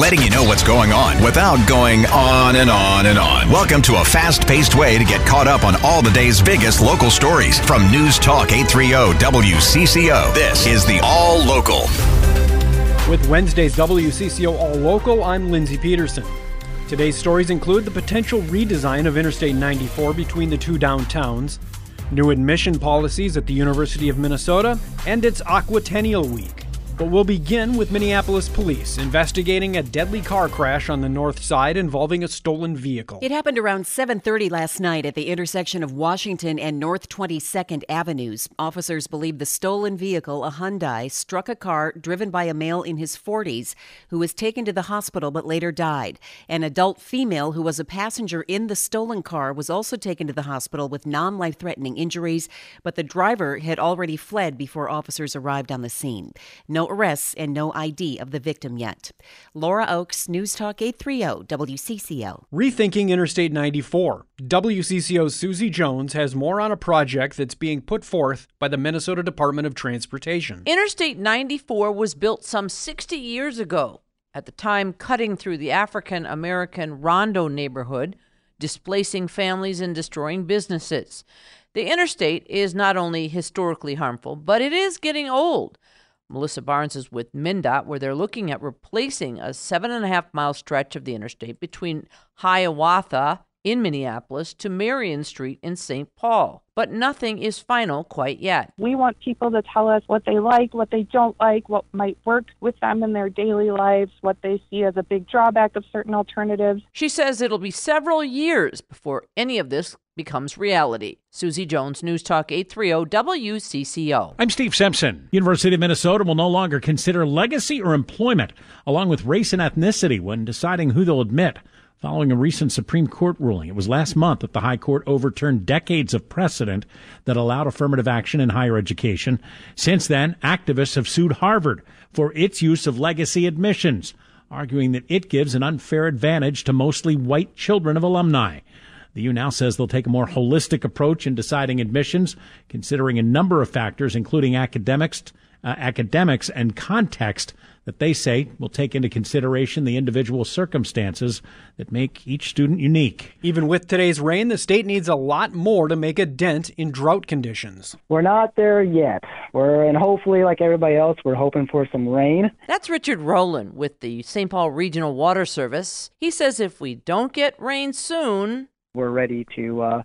letting you know what's going on without going on and on and on. Welcome to a fast paced way to get caught up on all the day's biggest local stories from News Talk 830 WCCO. This is the All Local. With Wednesday's WCCO All Local, I'm Lindsey Peterson. Today's stories include the potential redesign of Interstate 94 between the two downtowns, new admission policies at the University of Minnesota, and its Aquatennial Week. But we'll begin with Minneapolis police investigating a deadly car crash on the north side involving a stolen vehicle. It happened around 7:30 last night at the intersection of Washington and North 22nd Avenues. Officers believe the stolen vehicle, a Hyundai, struck a car driven by a male in his 40s who was taken to the hospital but later died. An adult female who was a passenger in the stolen car was also taken to the hospital with non-life-threatening injuries, but the driver had already fled before officers arrived on the scene. No arrests and no ID of the victim yet. Laura Oakes, News Talk 830 WCCO. Rethinking Interstate 94. WCCO's Susie Jones has more on a project that's being put forth by the Minnesota Department of Transportation. Interstate 94 was built some 60 years ago, at the time cutting through the African American Rondo neighborhood, displacing families and destroying businesses. The interstate is not only historically harmful, but it is getting old. Melissa Barnes is with MnDOT, where they're looking at replacing a seven and a half mile stretch of the interstate between Hiawatha in Minneapolis to Marion Street in St. Paul. But nothing is final quite yet. We want people to tell us what they like, what they don't like, what might work with them in their daily lives, what they see as a big drawback of certain alternatives. She says it'll be several years before any of this becomes reality. Susie Jones, News Talk 830 WCCO. I'm Steve Simpson. University of Minnesota will no longer consider legacy or employment along with race and ethnicity when deciding who they'll admit. Following a recent Supreme Court ruling, it was last month that the High Court overturned decades of precedent that allowed affirmative action in higher education. Since then, activists have sued Harvard for its use of legacy admissions, arguing that it gives an unfair advantage to mostly white children of alumni. The U now says they'll take a more holistic approach in deciding admissions, considering a number of factors, including academics, uh, academics and context that they say will take into consideration the individual circumstances that make each student unique. Even with today's rain, the state needs a lot more to make a dent in drought conditions. We're not there yet. We're and hopefully like everybody else, we're hoping for some rain. That's Richard Rowland with the St. Paul Regional Water Service. He says if we don't get rain soon, we're ready to uh,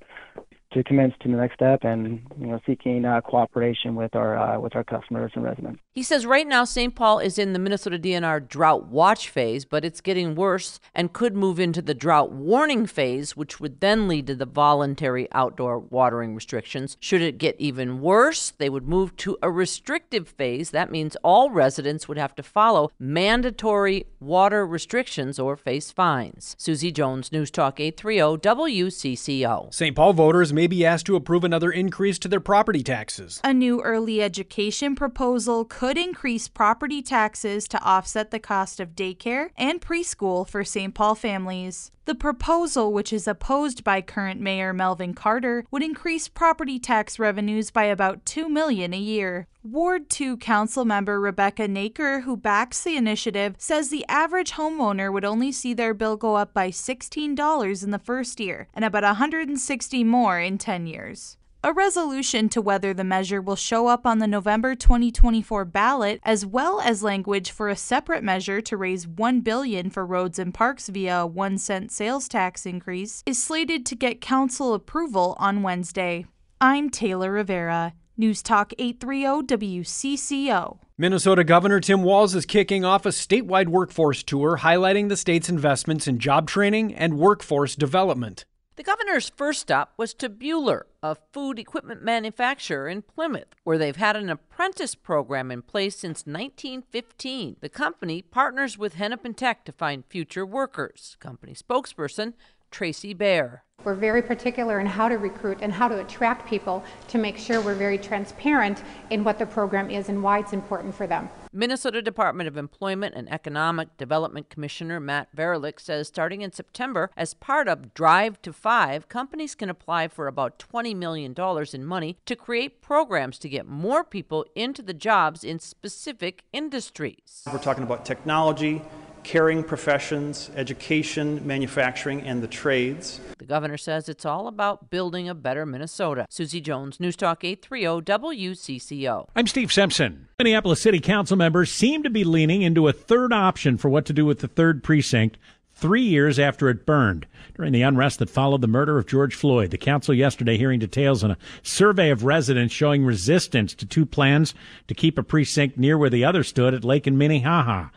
to commence to the next step and you know seeking uh, cooperation with our uh, with our customers and residents. He says right now St. Paul is in the Minnesota DNR drought watch phase, but it's getting worse and could move into the drought warning phase, which would then lead to the voluntary outdoor watering restrictions. Should it get even worse, they would move to a restrictive phase. That means all residents would have to follow mandatory water restrictions or face fines. Susie Jones, News Talk 830 WCCO. St. Paul voters may be asked to approve another increase to their property taxes. A new early education proposal could increase property taxes to offset the cost of daycare and preschool for St. Paul families. The proposal, which is opposed by current Mayor Melvin Carter, would increase property tax revenues by about 2 million a year. Ward 2 council member Rebecca Noecker, who backs the initiative, says the average homeowner would only see their bill go up by $16 in the first year and about 160 more in 10 years. A resolution to whether the measure will show up on the November 2024 ballot, as well as language for a separate measure to raise 1 billion for roads and parks via a 1 cent sales tax increase, is slated to get council approval on Wednesday. I'm Taylor Rivera. News Talk 830 WCCO. Minnesota Governor Tim Walz is kicking off a statewide workforce tour highlighting the state's investments in job training and workforce development. The governor's first stop was to Buhler, a food equipment manufacturer in Plymouth, where they've had an apprentice program in place since 1915. The company partners with Hennepin Tech to find future workers. Company spokesperson Tracy Bear. We're very particular in how to recruit and how to attract people to make sure we're very transparent in what the program is and why it's important for them. Minnesota Department of Employment and Economic Development Commissioner Matt Varilek says starting in September, as part of Drive to Five, companies can apply for about $20 million in money to create programs to get more people into the jobs in specific industries. We're talking about technology, caring professions, education, manufacturing, and the trades. The governor says it's all about building a better Minnesota. Susie Jones, News Talk 830 WCCO. I'm Steve Simpson. Minneapolis City Council members seem to be leaning into a third option for what to do with the third precinct three years after it burned. During the unrest that followed the murder of George Floyd, the council yesterday hearing details on a survey of residents showing resistance to two plans to keep a precinct near where the other stood at Lake and Minnehaha.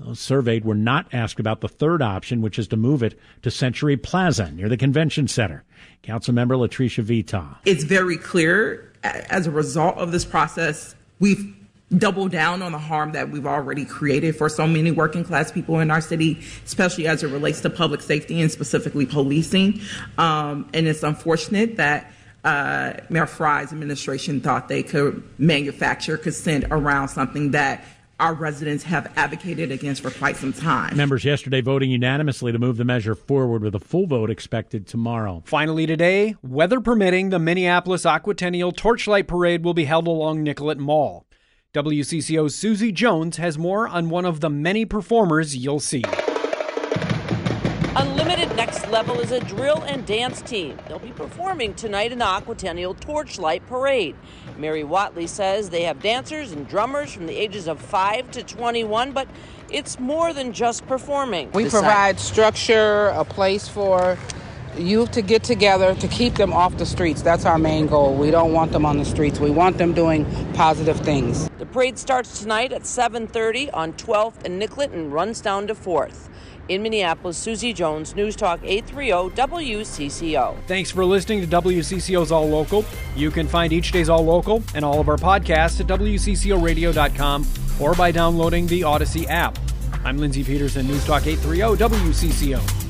Those surveyed were not asked about the third option, which is to move it to Century Plaza near the convention center. Councilmember LaTrisha Vetaw. It's very clear as a result of this process, we've double down on the harm that we've already created for so many working class people in our city, especially as it relates to public safety and specifically policing. Um, and it's unfortunate that uh, Mayor Frey's administration thought they could manufacture consent around something that our residents have advocated against for quite some time. Members yesterday voting unanimously to move the measure forward with a full vote expected tomorrow. Finally, today, weather permitting, the Minneapolis Aquatennial Torchlight Parade will be held along Nicollet Mall. WCCO's Susie Jones has more on one of the many performers you'll see. Next Level is a drill and dance team. They'll be performing tonight in the Aquatennial Torchlight Parade. Mary Watley says they have dancers and drummers from the ages of 5 to 21, but it's more than just performing. We provide structure, a place for youth to get together to keep them off the streets. That's our main goal. We don't want them on the streets. We want them doing positive things. The parade starts tonight at 7:30 on 12th and Nicollet and runs down to 4th. In Minneapolis, Susie Jones, News Talk 830 WCCO. Thanks for listening to WCCO's All Local. You can find each day's All Local and all of our podcasts at WCCORadio.com or by downloading the Odyssey app. I'm Lindsey Peterson, News Talk 830 WCCO.